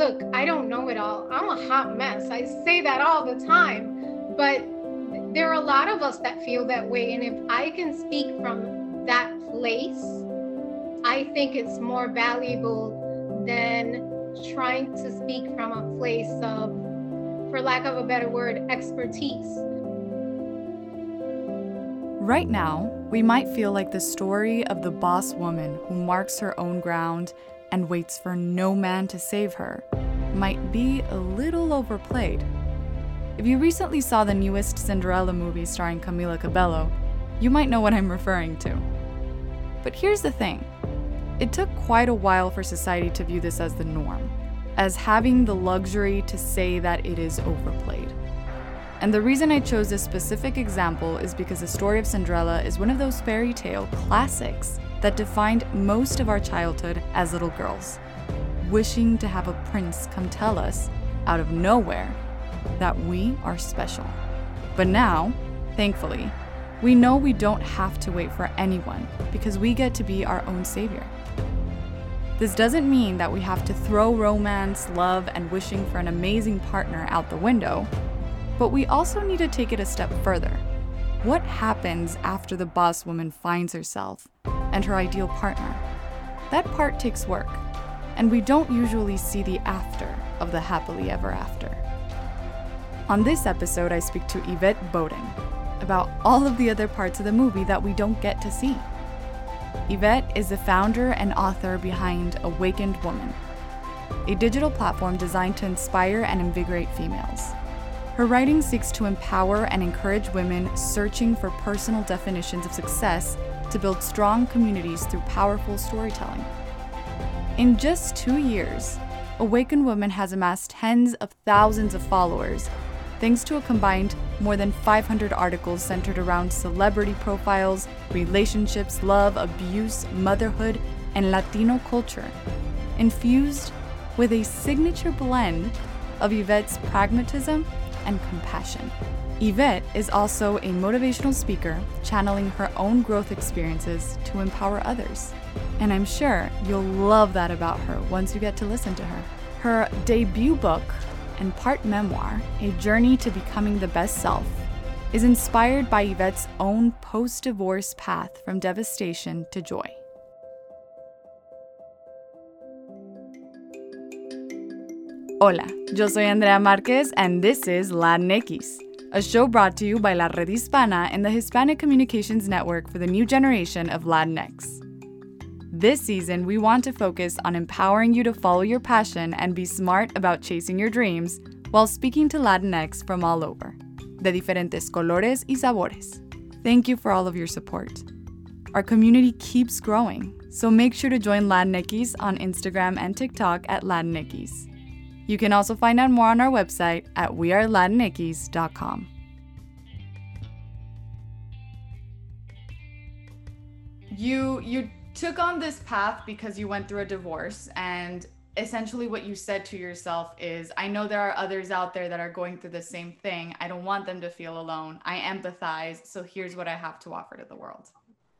look, I don't know it all. I'm a hot mess. I say that all the time. But there are a lot of us that feel that way. And if I can speak from that place, I think it's more valuable than trying to speak from a place of, for lack of a better word, expertise. Right now, we might feel like the story of the boss woman who marks her own ground and waits for no man to save her might be a little overplayed. If you recently saw the newest Cinderella movie starring Camila Cabello, you might know what I'm referring to. But here's the thing it took quite a while for society to view this as the norm, as having the luxury to say that it is overplayed. And the reason I chose this specific example is because the story of Cinderella is one of those fairy tale classics that defined most of our childhood as little girls, wishing to have a prince come tell us, out of nowhere, that we are special. But now, thankfully, we know we don't have to wait for anyone because we get to be our own savior. This doesn't mean that we have to throw romance, love, and wishing for an amazing partner out the window, but we also need to take it a step further. What happens after the boss woman finds herself and her ideal partner. That part takes work, and we don't usually see the after of the happily ever after. On this episode, I speak to Yvette Boden about all of the other parts of the movie that we don't get to see. Yvette is the founder and author behind Awakened Woman, a digital platform designed to inspire and invigorate females. Her writing seeks to empower and encourage women searching for personal definitions of success to build strong communities through powerful storytelling. In just two years, Awakened Woman has amassed tens of thousands of followers, thanks to a combined more than 500 articles centered around celebrity profiles, relationships, love, abuse, motherhood, and Latino culture, infused with a signature blend of Yvette's pragmatism and compassion. Yvette is also a motivational speaker, channeling her own growth experiences to empower others. And I'm sure you'll love that about her once you get to listen to her. Her debut book and part memoir, A Journey to Becoming the Best Self, is inspired by Yvette's own post divorce path from devastation to joy. Hola, yo soy Andrea Marquez, and this is La Latinx a show brought to you by La Red Hispana and the Hispanic Communications Network for the new generation of Latinx. This season, we want to focus on empowering you to follow your passion and be smart about chasing your dreams while speaking to Latinx from all over, de diferentes colores y sabores. Thank you for all of your support. Our community keeps growing, so make sure to join Latinx on Instagram and TikTok at Latinx. You can also find out more on our website at wearelatinx.com. You you took on this path because you went through a divorce and essentially what you said to yourself is I know there are others out there that are going through the same thing. I don't want them to feel alone. I empathize, so here's what I have to offer to the world.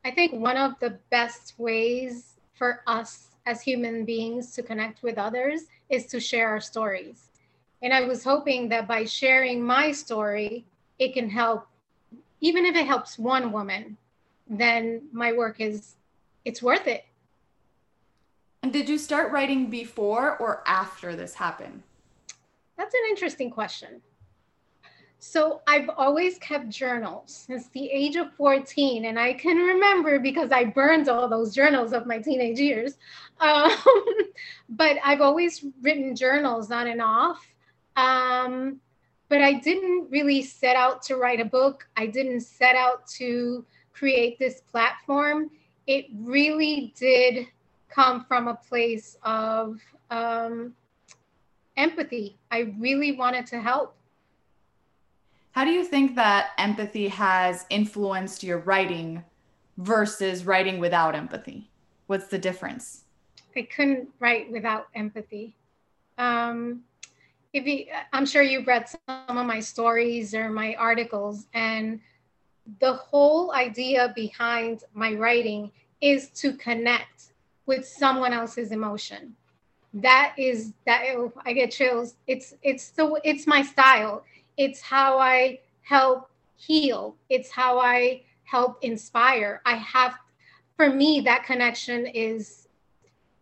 I think one of the best ways for us as human beings to connect with others is to share our stories. And I was hoping that by sharing my story, it can help, even if it helps one woman, then my work is, it's worth it. And did you start writing before or after this happened? That's an interesting question. So I've always kept journals since the age of 14, and I can remember because I burned all those journals of my teenage years. Um, but I've always written journals on and off. Um, but I didn't really set out to write a book. I didn't set out to create this platform. It really did come from a place of um, empathy. I really wanted to help. How do you think that empathy has influenced your writing versus writing without empathy? What's the difference? I couldn't write without empathy. Um, if you, I'm sure you've read some of my stories or my articles, and the whole idea behind my writing is to connect with someone else's emotion. that is that oh, I get chills. It's it's the it's my style. It's how I help heal. It's how I help inspire. I have for me that connection is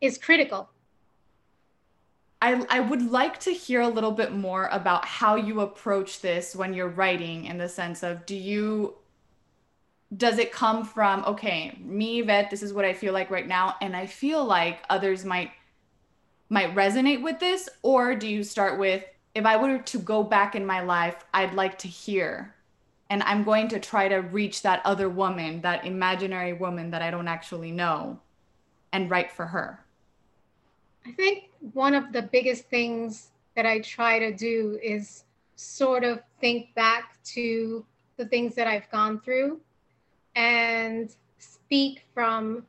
is critical. I, I would like to hear a little bit more about how you approach this when you're writing in the sense of do you does it come from okay me vet this is what i feel like right now and i feel like others might might resonate with this? Or do you start with if i were to go back in my life i'd like to hear and i'm going to try to reach that other woman that imaginary woman that i don't actually know and write for her? I think one of the biggest things that i try to do is sort of think back to the things that i've gone through and speak from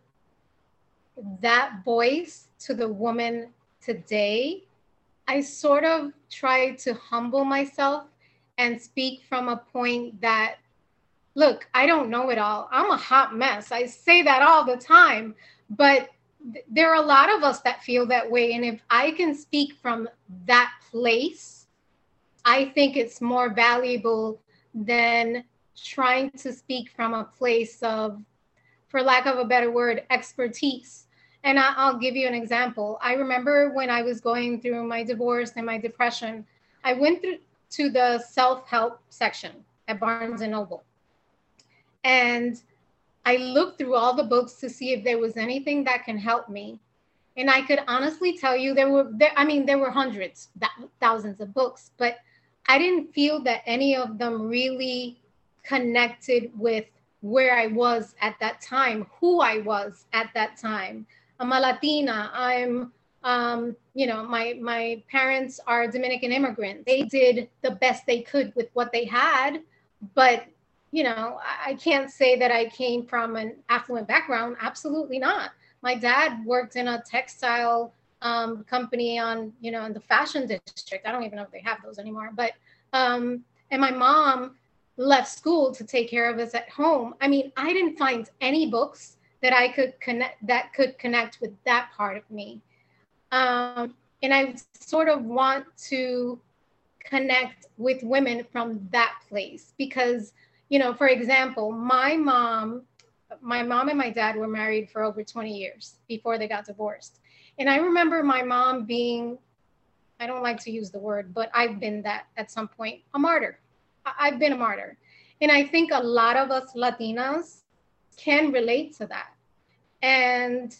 that voice to the woman today, I sort of try to humble myself and speak from a point that, look, I don't know it all. I'm a hot mess. I say that all the time, but th- there are a lot of us that feel that way. And if I can speak from that place, I think it's more valuable than trying to speak from a place of, for lack of a better word, expertise. And I, will give you an example. I remember when I was going through my divorce and my depression, I went through to the self-help section at Barnes and Noble. And I looked through all the books to see if there was anything that can help me. And I could honestly tell you there were there, I mean there were hundreds, thousands of books, but I didn't feel that any of them really connected with where I was at that time, who I was at that time. I'm a Latina. I'm, um, you know, my my parents are Dominican immigrants. They did the best they could with what they had, but you know, I can't say that I came from an affluent background. Absolutely not. My dad worked in a textile um, company on, you know, in the fashion district. I don't even know if they have those anymore. But um, and my mom left school to take care of us at home. I mean, I didn't find any books that I could connect that could connect with that part of me. Um, and I sort of want to connect with women from that place because, you know, for example, my mom, my mom and my dad were married for over 20 years before they got divorced. And I remember my mom being, I don't like to use the word, but I've been that at some point, a martyr I've been a martyr. And I think a lot of us Latinas can relate to that. And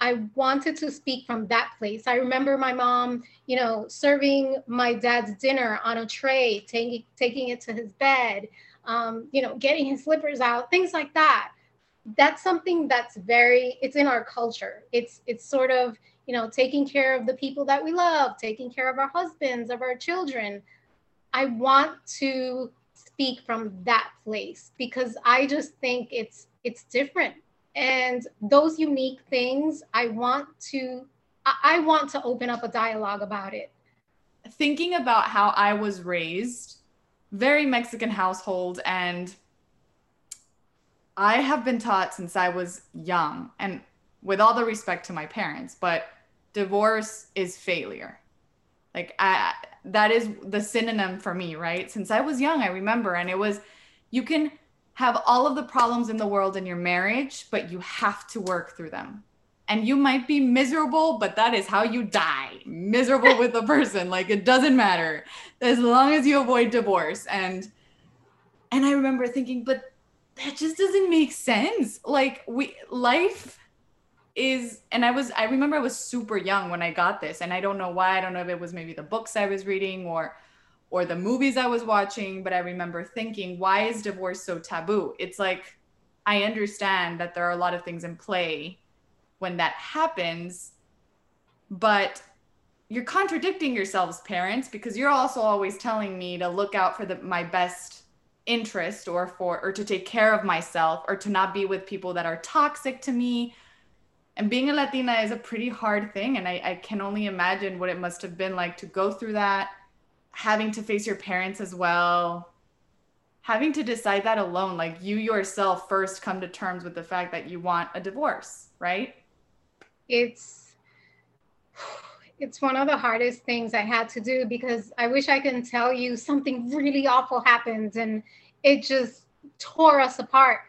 I wanted to speak from that place. I remember my mom, you know, serving my dad's dinner on a tray, taking taking it to his bed, um, you know, getting his slippers out, things like that. That's something that's very it's in our culture. It's it's sort of, you know, taking care of the people that we love, taking care of our husbands, of our children, I want to speak from that place because I just think it's it's different. And those unique things, I want to I want to open up a dialogue about it. Thinking about how I was raised, very Mexican household and I have been taught since I was young and with all the respect to my parents, but divorce is failure. Like I that is the synonym for me, right? Since I was young, I remember, and it was you can have all of the problems in the world in your marriage, but you have to work through them. And you might be miserable, but that is how you die miserable with the person. Like it doesn't matter as long as you avoid divorce. And and I remember thinking, but that just doesn't make sense. Like we life is and i was i remember i was super young when i got this and i don't know why i don't know if it was maybe the books i was reading or or the movies i was watching but i remember thinking why is divorce so taboo? It's like i understand that there are a lot of things in play when that happens but you're contradicting yourselves parents because you're also always telling me to look out for the my best interest or for or to take care of myself or to not be with people that are toxic to me and being a Latina is a pretty hard thing. And I, I can only imagine what it must have been like to go through that, having to face your parents as well, having to decide that alone. Like you yourself first come to terms with the fact that you want a divorce, right? It's it's one of the hardest things I had to do because I wish I can tell you something really awful happened and it just tore us apart.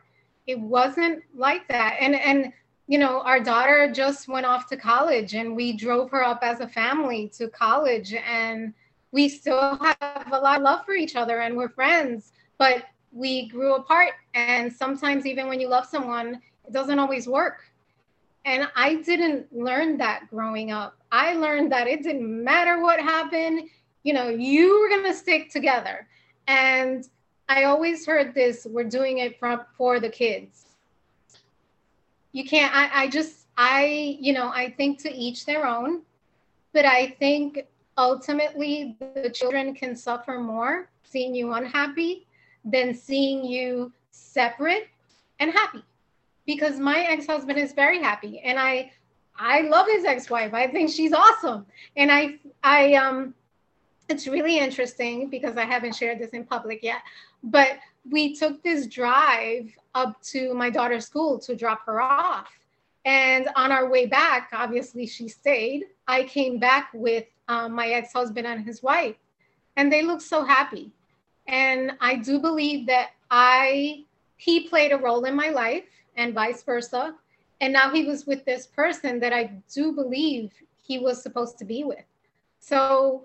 It wasn't like that. And and you know, our daughter just went off to college and we drove her up as a family to college and we still have a lot of love for each other and we're friends, but we grew apart and sometimes even when you love someone, it doesn't always work. And I didn't learn that growing up. I learned that it didn't matter what happened, you know, you were going to stick together. And I always heard this we're doing it for, for the kids. You can't, I, I just, I, you know, I think to each their own, but I think ultimately the children can suffer more seeing you unhappy than seeing you separate and happy. Because my ex-husband is very happy and i i love his ex-wife. I think she's awesome. And i i um it's really interesting because i haven't shared this in public yet but we took this drive up to my daughter's school to drop her off and on our way back obviously she stayed i came back with um, my ex-husband and his wife and they looked so happy and i do believe that i he played a role in my life and vice versa. And now he was with this person that I do believe he was supposed to be with. So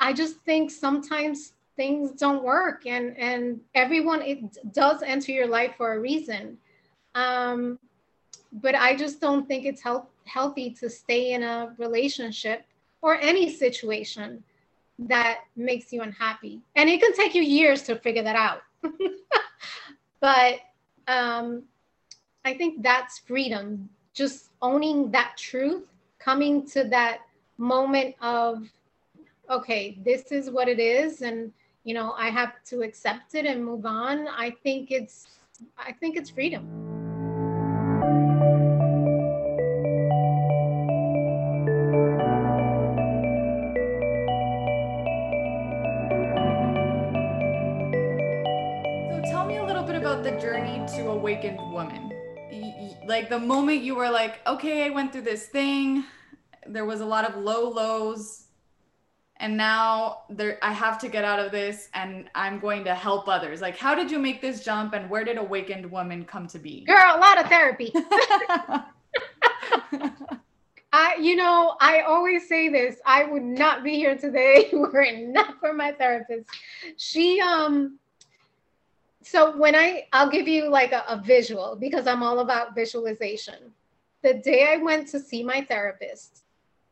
I just think sometimes things don't work and and everyone it does enter your life for a reason. Um, but I just don't think it's health, healthy to stay in a relationship or any situation that makes you unhappy. And it can take you years to figure that out. but um, I think that's freedom, just owning that truth, coming to that moment of, okay, this is what it is. And, you know, I have to accept it and move on. I think it's, I think it's freedom. So tell me a little bit about the journey to awakened woman like the moment you were like, okay, I went through this thing, there was a lot of low lows, and now there I have to get out of this and I'm going to help others. Like, how did you make this jump and where did Awakened Woman come to be? Girl, a lot of therapy. I, you know, I always say this. I would not be here today were it not for my therapist. She, um, so when I, I'll give you like a, a visual because I'm all about visualization. The day I went to see my therapist,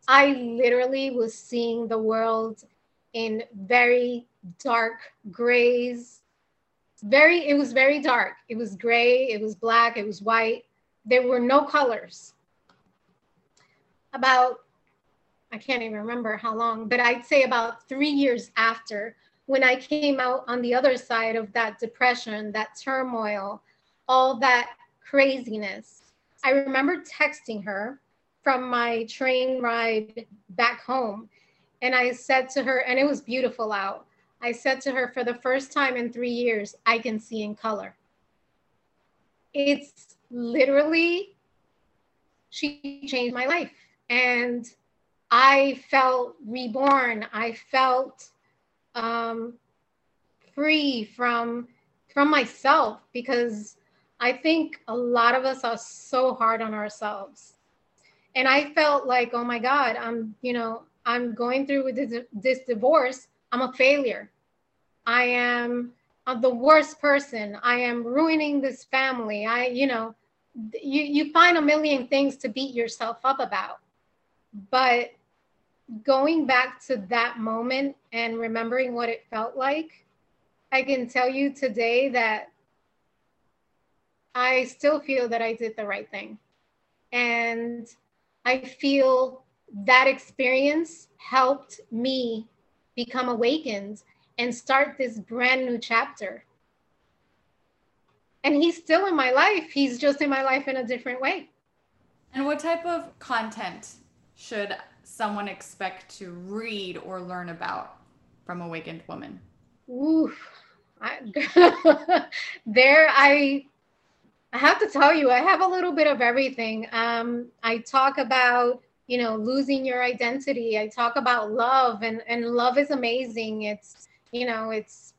I literally was seeing the world in very dark grays. Very, it was very dark. It was gray, it was black, it was white. There were no colors. About, I can't even remember how long, but I'd say about three years after when I came out on the other side of that depression, that turmoil, all that craziness, I remember texting her from my train ride back home. And I said to her, and it was beautiful out. I said to her, for the first time in three years, I can see in color. It's literally, she changed my life. And I felt reborn. I felt um, free from from myself because I think a lot of us are so hard on ourselves. And I felt like, oh my God, I'm, you know, I'm going through with this, this divorce. I'm a failure. I am I'm the worst person. I am ruining this family. I, you know, you, you find a million things to beat yourself up about. But going back to that moment and remembering what it felt like, I can tell you today that I still feel that I did the right thing. And I feel that experience helped me become awakened and start this brand new chapter. And he's still in my life. He's just in my life in a different way. And what type of content should someone expect to read or learn about from Awakened Woman? Ooh, I, there I I have to tell you, I have a little bit of everything. Um, I talk about you know, losing your identity. I talk about love and and love is amazing. It's, you know, it's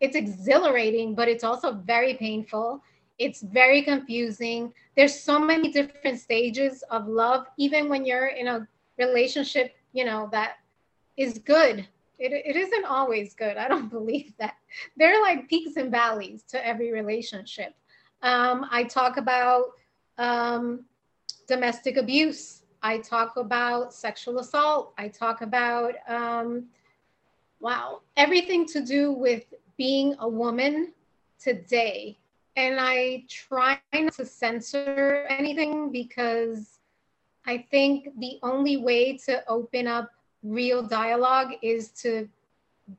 it's exhilarating, but it's also very painful. It's very confusing. There's so many different stages of love even when you're in a relationship, you know, that is good. It, it isn't always good. I don't believe that. There are like peaks and valleys to every relationship. Um, I talk about um, domestic abuse. I talk about sexual assault. I talk about, um, wow, everything to do with being a woman today. And I try not to censor anything because I think the only way to open up real dialogue is to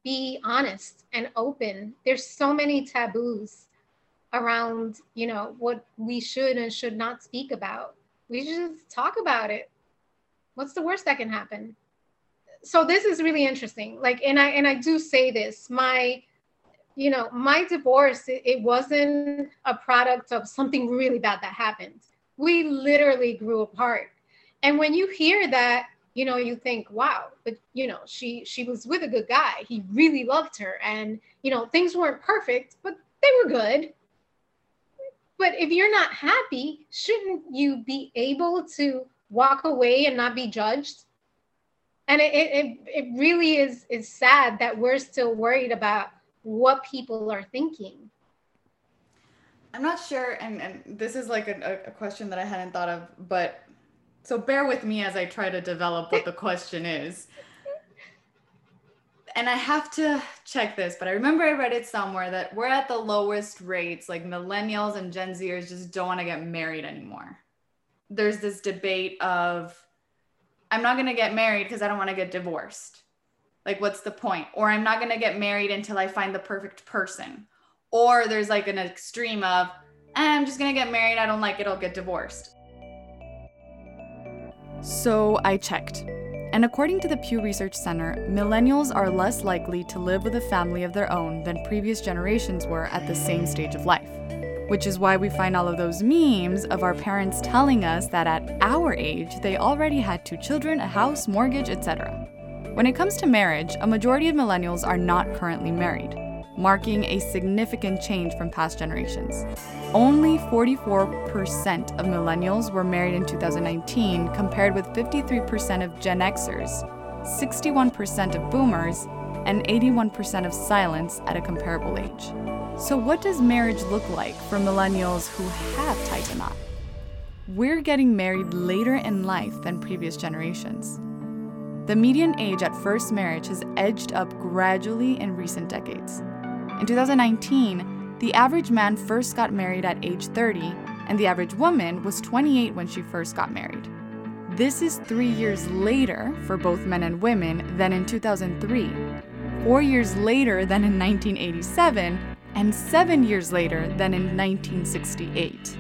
be honest and open. There's so many taboos around, you know, what we should and should not speak about. We just talk about it. What's the worst that can happen? So this is really interesting. Like, and I and I do say this, my you know, my divorce, it, it wasn't a product of something really bad that happened. We literally grew apart. And when you hear that, you know, you think, wow, but you know, she she was with a good guy. He really loved her. And, you know, things weren't perfect, but they were good. But if you're not happy, shouldn't you be able to walk away and not be judged? And it, it, it really is, is sad that we're still worried about what people are thinking. I'm not sure, and, and this is like a, a question that I hadn't thought of, but so bear with me as I try to develop what the question is and I have to check this, but I remember I read it somewhere that we're at the lowest rates. Like millennials and Gen Zers just don't want to get married anymore. There's this debate of, I'm not going to get married because I don't want to get divorced. Like, what's the point? Or I'm not going to get married until I find the perfect person. Or there's like an extreme of, eh, I'm just going to get married. I don't like it. I'll get divorced. So I checked. And according to the Pew Research Center, millennials are less likely to live with a family of their own than previous generations were at the same stage of life. Which is why we find all of those memes of our parents telling us that at our age they already had two children, a house, mortgage, etc. When it comes to marriage, a majority of millennials are not currently married marking a significant change from past generations. Only 44% of millennials were married in 2019, compared with 53% of Gen Xers, 61% of boomers, and 81% of silents at a comparable age. So, what does marriage look like for millennials who have tied the knot? We're getting married later in life than previous generations. The median age at first marriage has edged up gradually in recent decades. In 2019, the average man first got married at age 30, and the average woman was 28 when she first got married. This is three years later for both men and women than in 2003, four years later than in 1987, and seven years later than in 1968.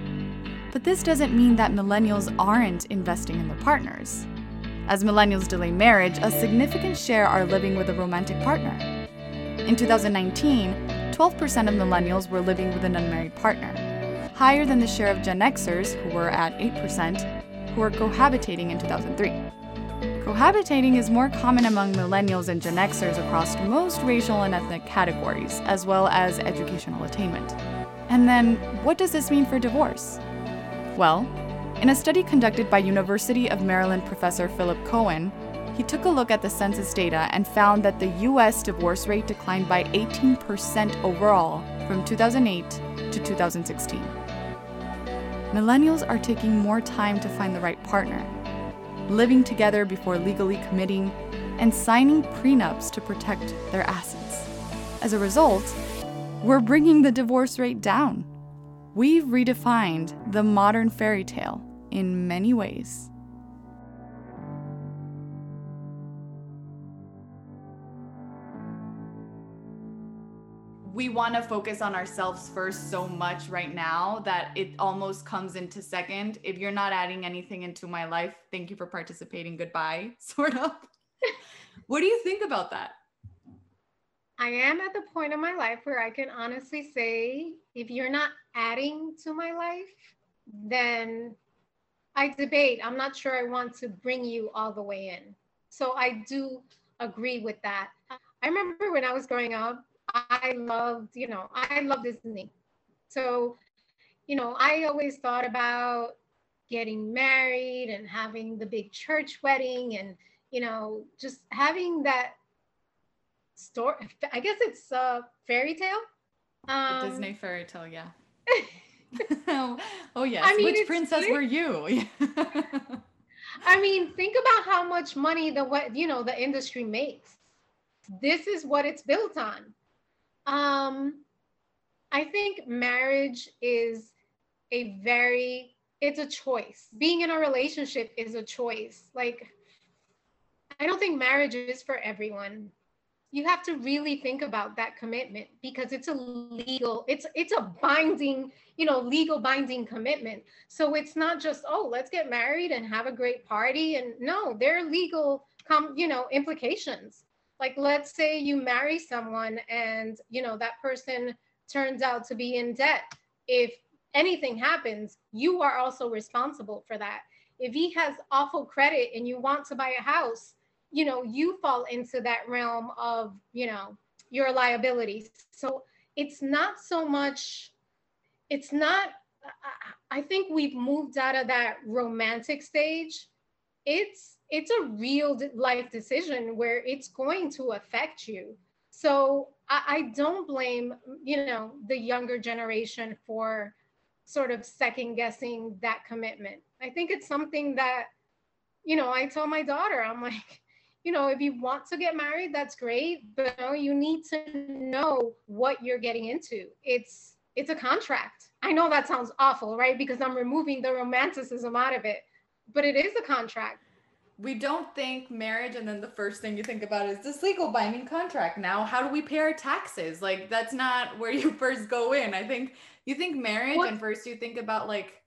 But this doesn't mean that millennials aren't investing in their partners. As millennials delay marriage, a significant share are living with a romantic partner. In 2019, 12% of millennials were living with an unmarried partner, higher than the share of Gen Xers, who were at 8%, who were cohabitating in 2003. Cohabitating is more common among millennials and Gen Xers across most racial and ethnic categories, as well as educational attainment. And then, what does this mean for divorce? Well, in a study conducted by University of Maryland professor Philip Cohen, he took a look at the census data and found that the US divorce rate declined by 18% overall from 2008 to 2016. Millennials are taking more time to find the right partner, living together before legally committing, and signing prenups to protect their assets. As a result, we're bringing the divorce rate down. We've redefined the modern fairy tale in many ways. We want to focus on ourselves first so much right now that it almost comes into second. If you're not adding anything into my life, thank you for participating. Goodbye, sort of. what do you think about that? I am at the point in my life where I can honestly say if you're not adding to my life, then I debate. I'm not sure I want to bring you all the way in. So I do agree with that. I remember when I was growing up, I loved, you know, I love Disney. So, you know, I always thought about getting married and having the big church wedding and, you know, just having that story. I guess it's a fairy tale. Um, Disney fairy tale, yeah. oh, yes. I mean, Which princess were you? I mean, think about how much money the what you know the industry makes. This is what it's built on. Um, I think marriage is a very it's a choice. Being in a relationship is a choice. Like I don't think marriage is for everyone. You have to really think about that commitment because it's a legal, it's it's a binding, you know, legal binding commitment. So it's not just, oh, let's get married and have a great party. And no, there are legal com, you know, implications. Like let's say you marry someone and you know that person turns out to be in debt. If anything happens, you are also responsible for that. If he has awful credit and you want to buy a house, you know, you fall into that realm of, you know, your liabilities. So it's not so much, it's not, I think we've moved out of that romantic stage. It's it's a real life decision where it's going to affect you. So I, I don't blame, you know, the younger generation for sort of second guessing that commitment. I think it's something that, you know, I tell my daughter, I'm like, you know, if you want to get married, that's great, but you, need to know what you're getting into. It's it's a contract. I know that sounds awful, right? Because I'm removing the romanticism out of it, but it is a contract we don't think marriage and then the first thing you think about is this legal binding contract. Now how do we pay our taxes? Like that's not where you first go in. I think you think marriage what, and first you think about like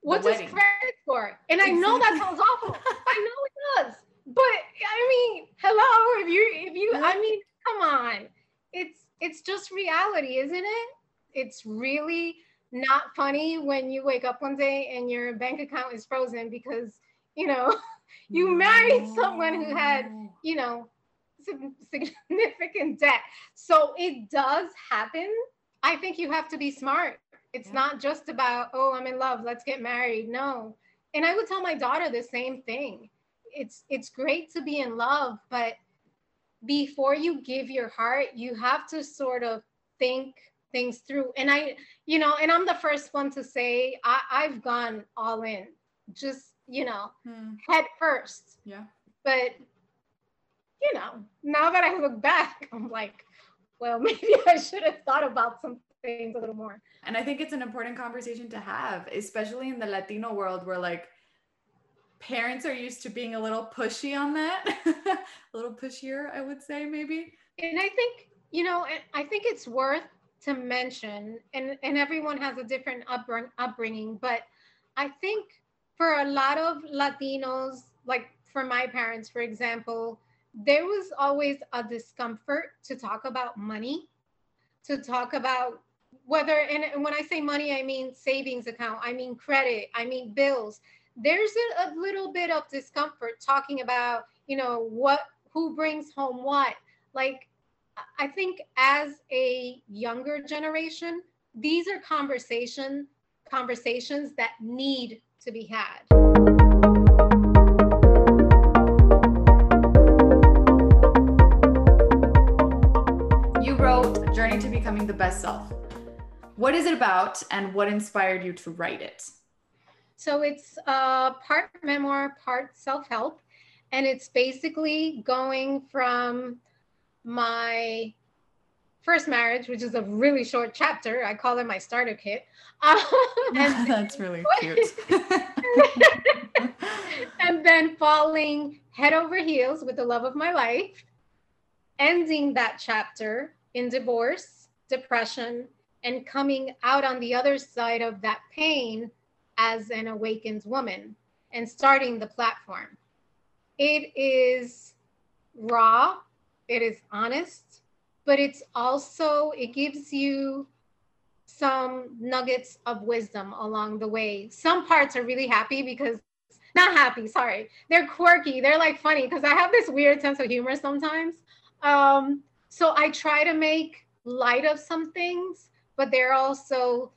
what's his credit score and i know that sounds awful. I know it does. But i mean hello if you if you i mean come on. It's it's just reality isn't it? It's really not funny when you wake up one day and your bank account is frozen because you know you married someone who had, you know, significant debt. So it does happen. I think you have to be smart. It's yeah. not just about, oh, I'm in love, let's get married. No. And I would tell my daughter the same thing. It's it's great to be in love, but before you give your heart, you have to sort of think things through. And I, you know, and I'm the first one to say I, I've gone all in. Just you know, hmm. head first. Yeah. But, you know, now that I look back, I'm like, well, maybe I should have thought about some things a little more. And I think it's an important conversation to have, especially in the Latino world where like parents are used to being a little pushy on that, a little pushier, I would say, maybe. And I think, you know, I think it's worth to mention, and, and everyone has a different upbringing, but I think for a lot of Latinos, like for my parents, for example, there was always a discomfort to talk about money, to talk about whether, and when I say money, I mean savings account, I mean credit, I mean bills. There's a, a little bit of discomfort talking about, you know, what, who brings home what. Like, I think as a younger generation, these are conversation conversations that need to be had. You wrote Journey to Becoming the Best Self. What is it about and what inspired you to write it? So it's uh, part memoir, part self help. And it's basically going from my first marriage, which is a really short chapter. I call it my starter kit. Um, and That's really cute. and then falling head over heels with the love of my life, ending that chapter in divorce, depression, and coming out on the other side of that pain as an awakened woman and starting the platform. It is raw, it is honest, but it's also, it gives you some nuggets of wisdom along the way. Some parts are really happy because not happy, sorry. They're quirky. They're like funny because I have this weird sense of humor sometimes. Um, so I try to make light of some things, but there are also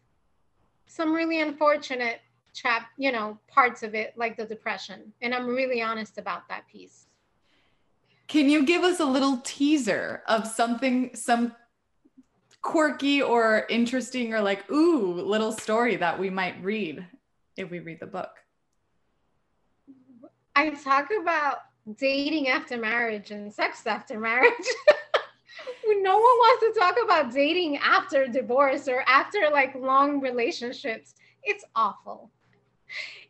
some really unfortunate trap, you know, parts of it, like the depression. And I'm really honest about that piece. Can you give us a little teaser of something, some quirky or interesting or like, ooh, little story that we might read if we read the book? I talk about dating after marriage and sex after marriage. no one wants to talk about dating after divorce or after like long relationships. It's awful.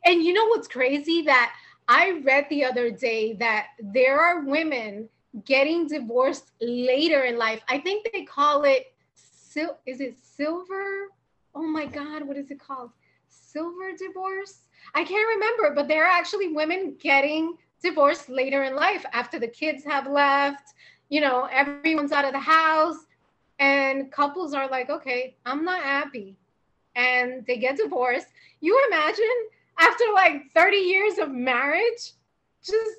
And you know what's crazy? That I read the other day that there are women getting divorced later in life. I think they call it sil- is it silver? Oh my god, what is it called? Silver divorce? I can't remember, but there are actually women getting divorced later in life after the kids have left, you know, everyone's out of the house and couples are like, "Okay, I'm not happy." And they get divorced. You imagine after like 30 years of marriage just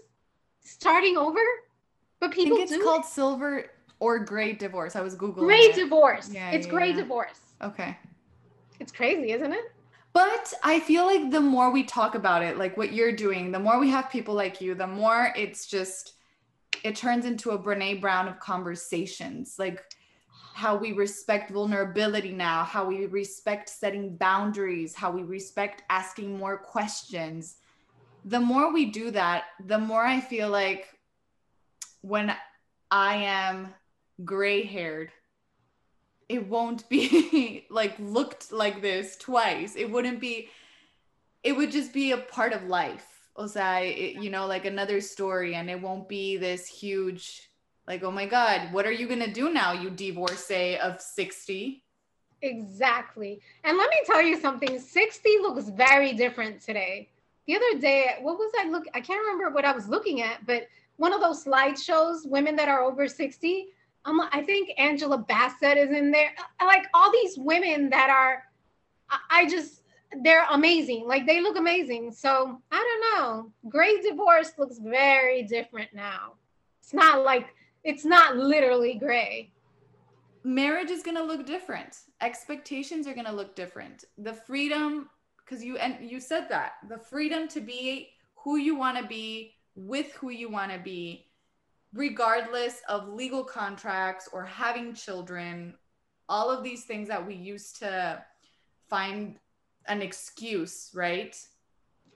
starting over? But people I think it's called it. silver or gray divorce. I was googling. Gray it. divorce. Yeah, it's yeah, gray yeah. divorce. Okay. It's crazy, isn't it? But I feel like the more we talk about it, like what you're doing, the more we have people like you, the more it's just it turns into a Brene Brown of conversations. Like how we respect vulnerability now, how we respect setting boundaries, how we respect asking more questions. The more we do that, the more I feel like when I am gray haired, it won't be like looked like this twice. It wouldn't be, it would just be a part of life. O sea, it, you know, like another story, and it won't be this huge, like, oh my God, what are you going to do now, you divorcee of 60? Exactly. And let me tell you something 60 looks very different today. The other day, what was I look? I can't remember what I was looking at, but one of those slideshows, women that are over 60. Um, I think Angela Bassett is in there. Like all these women that are, I just, they're amazing. Like they look amazing. So I don't know. Gray divorce looks very different now. It's not like, it's not literally gray. Marriage is going to look different. Expectations are going to look different. The freedom, because you, and you said that, the freedom to be who you want to be with who you want to be, regardless of legal contracts or having children, all of these things that we used to find an excuse, right?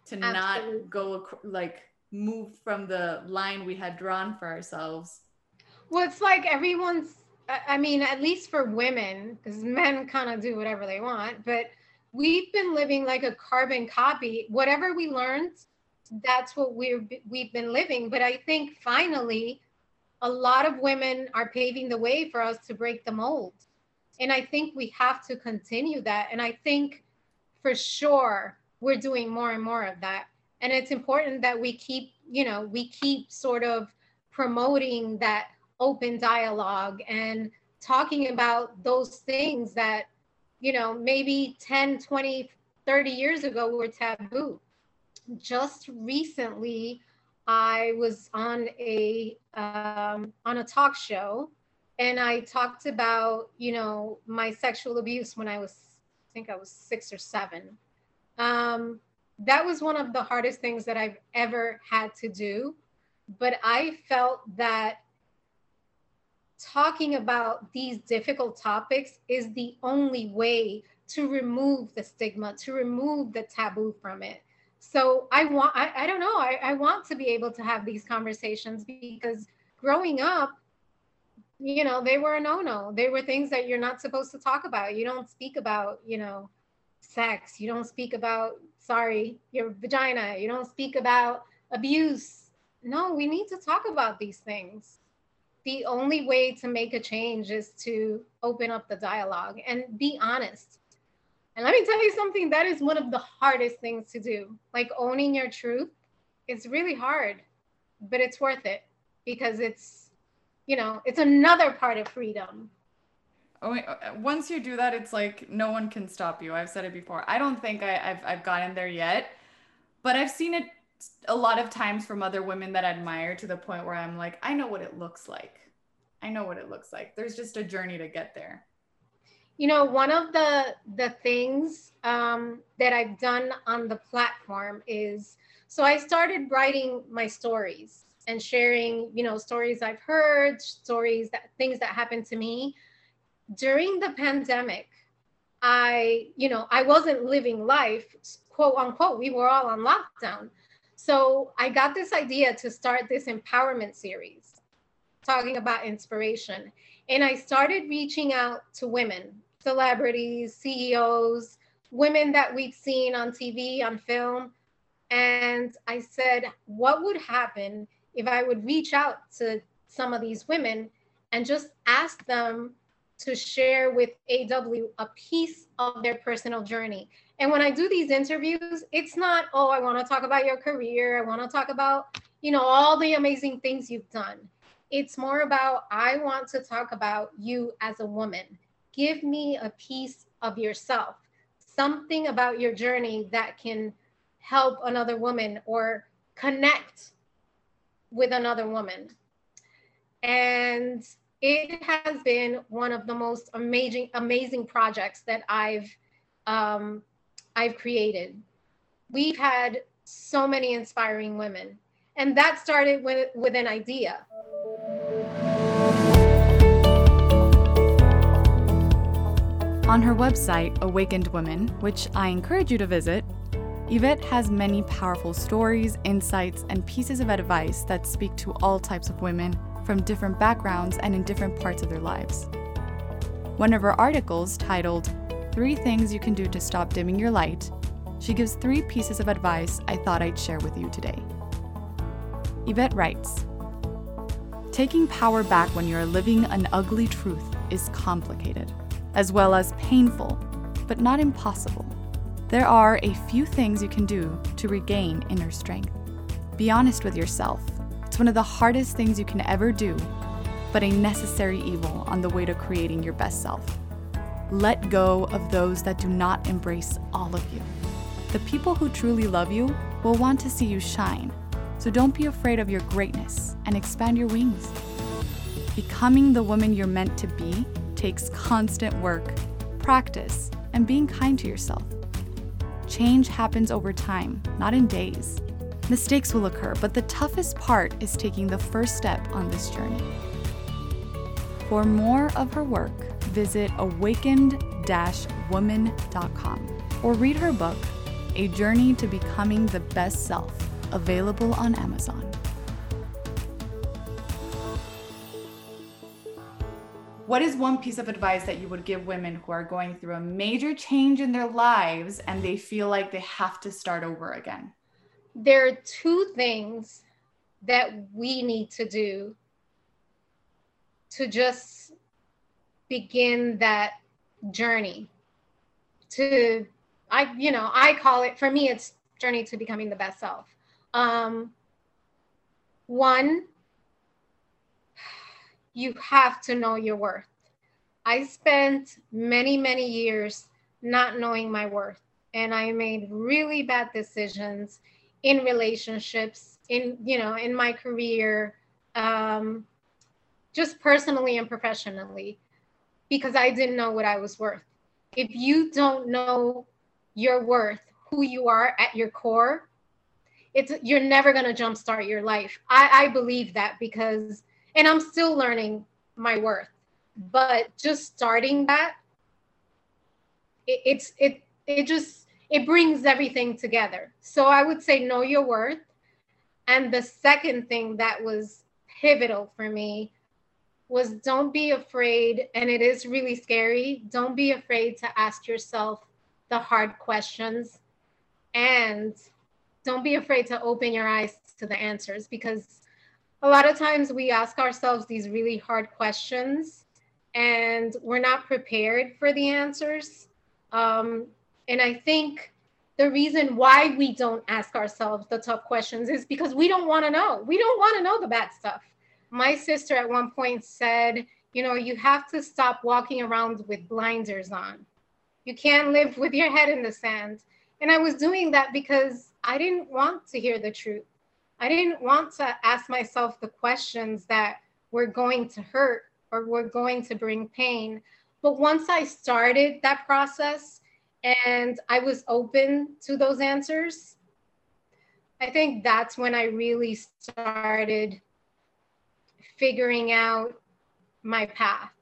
To Absolutely. not go like move from the line we had drawn for ourselves. Well, it's like everyone's, I mean, at least for women, because men kind of do whatever they want, but we've been living like a carbon copy. Whatever we learned that's what we've we've been living. But I think finally, a lot of women are paving the way for us to break the mold, and I think we have to continue that. And I think for sure we're doing more and more of that. And it's important that we keep, you know, we keep sort of promoting that open dialogue and talking about those things that you know maybe 10 20 30 years ago were taboo just recently I was on a um, on a talk show, and I talked about you know my sexual abuse when I was I think I was six or seven. Um, that was one of the hardest things that I've ever had to do, but I felt that talking about these difficult topics is the only way to remove the stigma, to remove the taboo from it. So i want i, I don't know I, I want to be able to have these conversations because growing up you know they were a no-no. They were things that you're not supposed to talk about. You don't speak about you know sex. You don't speak about sorry your vagina. You don't speak about abuse. No we need to talk about these things the only way to make a change is to open up the dialogue and be honest and let me tell you something that is one of the hardest things to do. Like owning your truth It's really hard, but it's worth it because it's, you know, it's another part of freedom. oh, uh, once you do that, it's like no one can stop you. I've said it before. I don't think I, have I've gotten there yet, but I've seen it a lot of times from other women that I admire to the point where I'm like, I know what it looks like. I know what it looks like. There's just a journey to get there. You know, one of the the things um, that I've done on the platform is so I started writing my stories and sharing, you know, stories I've heard, stories that things that happened to me during the pandemic. I, you know, I wasn't living life, quote unquote. We were all on lockdown. So I got this idea to start this empowerment series talking about inspiration. And I started reaching out to women, celebrities, CEOs, women that we've seen on TV, on film. And I said, what would happen if I would reach out to some of these women and just ask them to share with AW a piece of their personal journey. And when I do these interviews, it's not, oh, I want to talk about your career. I want to talk about, you know, all the amazing things you've done. It's more about, I want to talk about you as a woman. Give me a piece of yourself, something about your journey that can help another woman or connect with another woman. And it has been one of the most amazing, amazing projects that I've um, I've created. We've had so many inspiring women, and that started with, with an idea. On her website, Awakened Women, which I encourage you to visit, Yvette has many powerful stories, insights, and pieces of advice that speak to all types of women from different backgrounds and in different parts of their lives. One of her articles, titled Three Things You Can Do to Stop Dimming Your Light, she gives three pieces of advice I thought I'd share with you today. Yvette writes Taking power back when you're living an ugly truth is complicated, as well as painful, but not impossible. There are a few things you can do to regain inner strength. Be honest with yourself. It's one of the hardest things you can ever do, but a necessary evil on the way to creating your best self. Let go of those that do not embrace all of you. The people who truly love you will want to see you shine, so don't be afraid of your greatness and expand your wings. Becoming the woman you're meant to be takes constant work, practice, and being kind to yourself. Change happens over time, not in days. Mistakes will occur, but the toughest part is taking the first step on this journey. For more of her work, visit awakened woman.com or read her book, A Journey to Becoming the Best Self, available on Amazon. What is one piece of advice that you would give women who are going through a major change in their lives and they feel like they have to start over again? There are two things that we need to do to just begin that journey to i you know i call it for me it's journey to becoming the best self um one you have to know your worth. I spent many, many years not knowing my worth, and I made really bad decisions in relationships, in you know, in my career, um, just personally and professionally, because I didn't know what I was worth. If you don't know your worth, who you are at your core, it's you're never gonna jumpstart your life. I, I believe that because and I'm still learning my worth. But just starting that, it, it's it it just it brings everything together. So I would say know your worth. And the second thing that was pivotal for me was don't be afraid, and it is really scary. Don't be afraid to ask yourself the hard questions and don't be afraid to open your eyes to the answers because a lot of times we ask ourselves these really hard questions and we're not prepared for the answers. Um, and I think the reason why we don't ask ourselves the tough questions is because we don't want to know. We don't want to know the bad stuff. My sister at one point said, You know, you have to stop walking around with blinders on. You can't live with your head in the sand. And I was doing that because I didn't want to hear the truth. I didn't want to ask myself the questions that were going to hurt or were going to bring pain. But once I started that process and I was open to those answers, I think that's when I really started figuring out my path.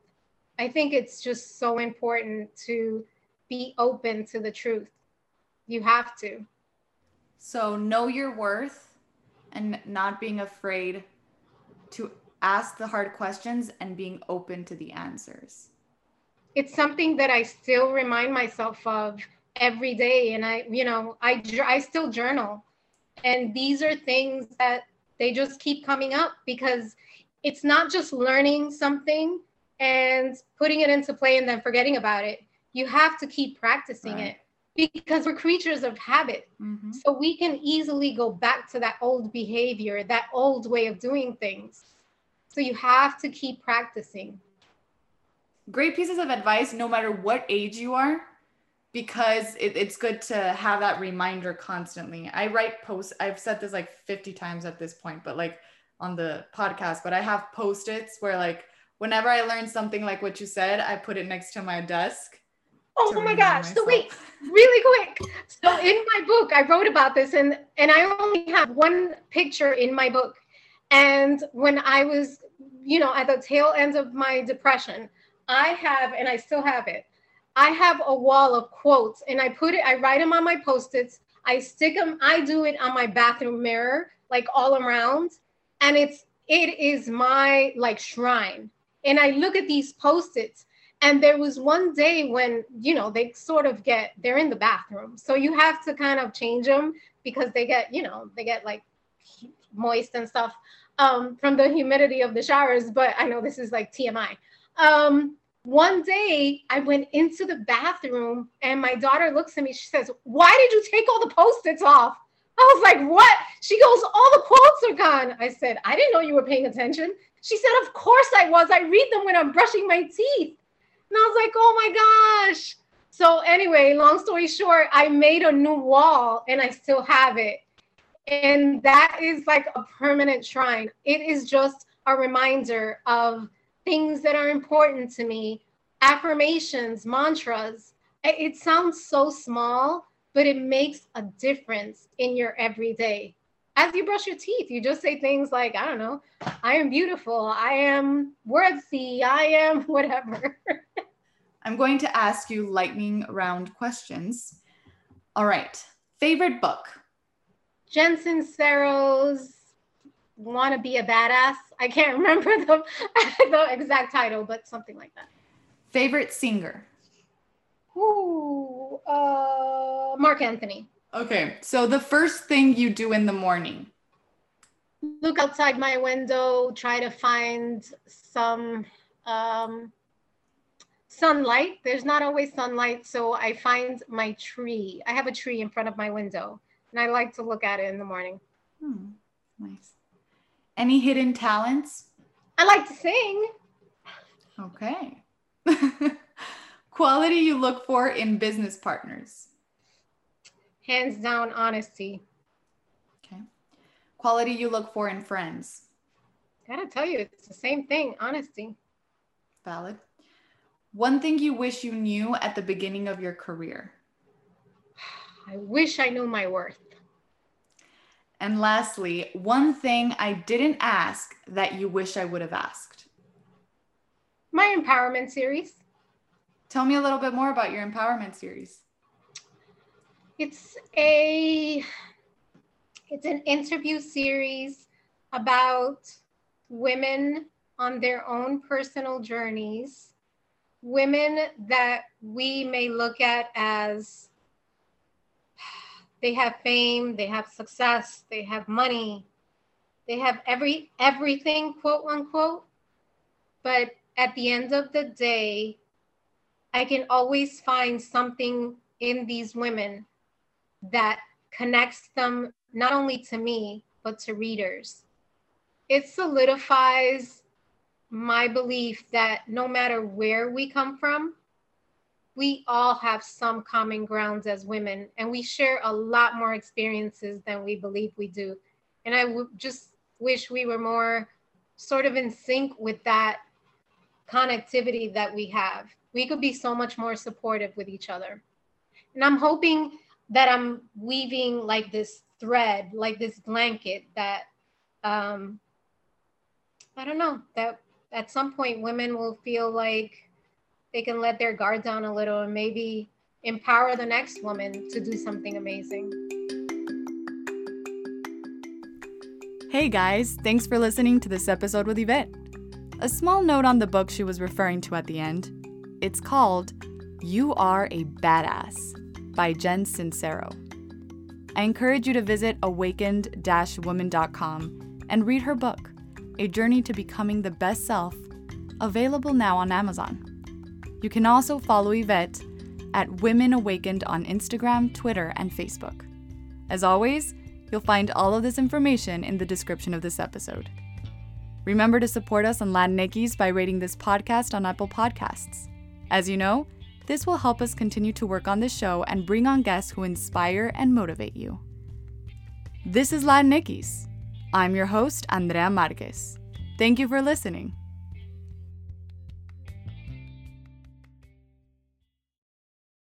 I think it's just so important to be open to the truth. You have to. So, know your worth and not being afraid to ask the hard questions and being open to the answers. It's something that I still remind myself of every day and I, you know, I I still journal. And these are things that they just keep coming up because it's not just learning something and putting it into play and then forgetting about it. You have to keep practicing right. it because we're creatures of habit. Mm-hmm. So we can easily go back to that old behavior, that old way of doing things. So you have to keep practicing. Great pieces of advice, no matter what age you are, because it, it's good to have that reminder constantly. I write posts, I've said this like 50 times at this point, but like on the podcast, but I have post its where like whenever I learn something like what you said, I put it next to my desk. Oh my gosh. Myself. So wait, really quick. So in my book, I wrote about this and and I only have one picture in my book. And when I was, you know, at the tail end of my depression, I have and I still have it I have a wall of quotes and I put it, I write them on my post-its. I stick them, I do it on my bathroom mirror, like all around. And it's, it is my like shrine. And I look at these post-its and there was one day when, you know, they sort of get, they're in the bathroom. So you have to kind of change them because they get, you know, they get like moist and stuff um, from the humidity of the showers. But I know this is like TMI. Um, one day I went into the bathroom and my daughter looks at me. She says, Why did you take all the post its off? I was like, What? She goes, All the quotes are gone. I said, I didn't know you were paying attention. She said, Of course I was. I read them when I'm brushing my teeth. And I was like, Oh my gosh. So, anyway, long story short, I made a new wall and I still have it. And that is like a permanent shrine. It is just a reminder of things that are important to me, affirmations, mantras. It sounds so small, but it makes a difference in your everyday. As you brush your teeth, you just say things like, I don't know, I am beautiful, I am worthy, I am whatever. I'm going to ask you lightning round questions. All right. Favorite book? Jen Sincero's Want to Be a Badass. I can't remember the, the exact title, but something like that. Favorite singer? Ooh, uh, Marc Anthony. Okay, so the first thing you do in the morning? Look outside my window, try to find some um, sunlight. There's not always sunlight, so I find my tree. I have a tree in front of my window, and I like to look at it in the morning. Hmm, nice. Any hidden talents? I like to sing. Okay. Quality you look for in business partners? Hands down, honesty. Okay. Quality you look for in friends? Gotta tell you, it's the same thing honesty. Valid. One thing you wish you knew at the beginning of your career? I wish I knew my worth. And lastly, one thing I didn't ask that you wish I would have asked. My empowerment series. Tell me a little bit more about your empowerment series. It's a it's an interview series about women on their own personal journeys, women that we may look at as they have fame, they have success, they have money, they have every everything, quote unquote. But at the end of the day, I can always find something in these women that connects them not only to me, but to readers. It solidifies my belief that no matter where we come from, we all have some common grounds as women, and we share a lot more experiences than we believe we do. And I just wish we were more sort of in sync with that connectivity that we have. We could be so much more supportive with each other. And I'm hoping that I'm weaving like this thread, like this blanket that um, I don't know, that at some point women will feel like they can let their guard down a little and maybe empower the next woman to do something amazing. Hey guys, thanks for listening to this episode with Yvette. A small note on the book she was referring to at the end. It's called You Are a Badass by Jen Sincero. I encourage you to visit awakened woman.com and read her book, A Journey to Becoming the Best Self, available now on Amazon. You can also follow Yvette at Women Awakened on Instagram, Twitter, and Facebook. As always, You'll find all of this information in the description of this episode. Remember to support us on Latinx by rating this podcast on Apple Podcasts. As you know, this will help us continue to work on this show and bring on guests who inspire and motivate you. This is Latinx. I'm your host, Andrea Marquez. Thank you for listening.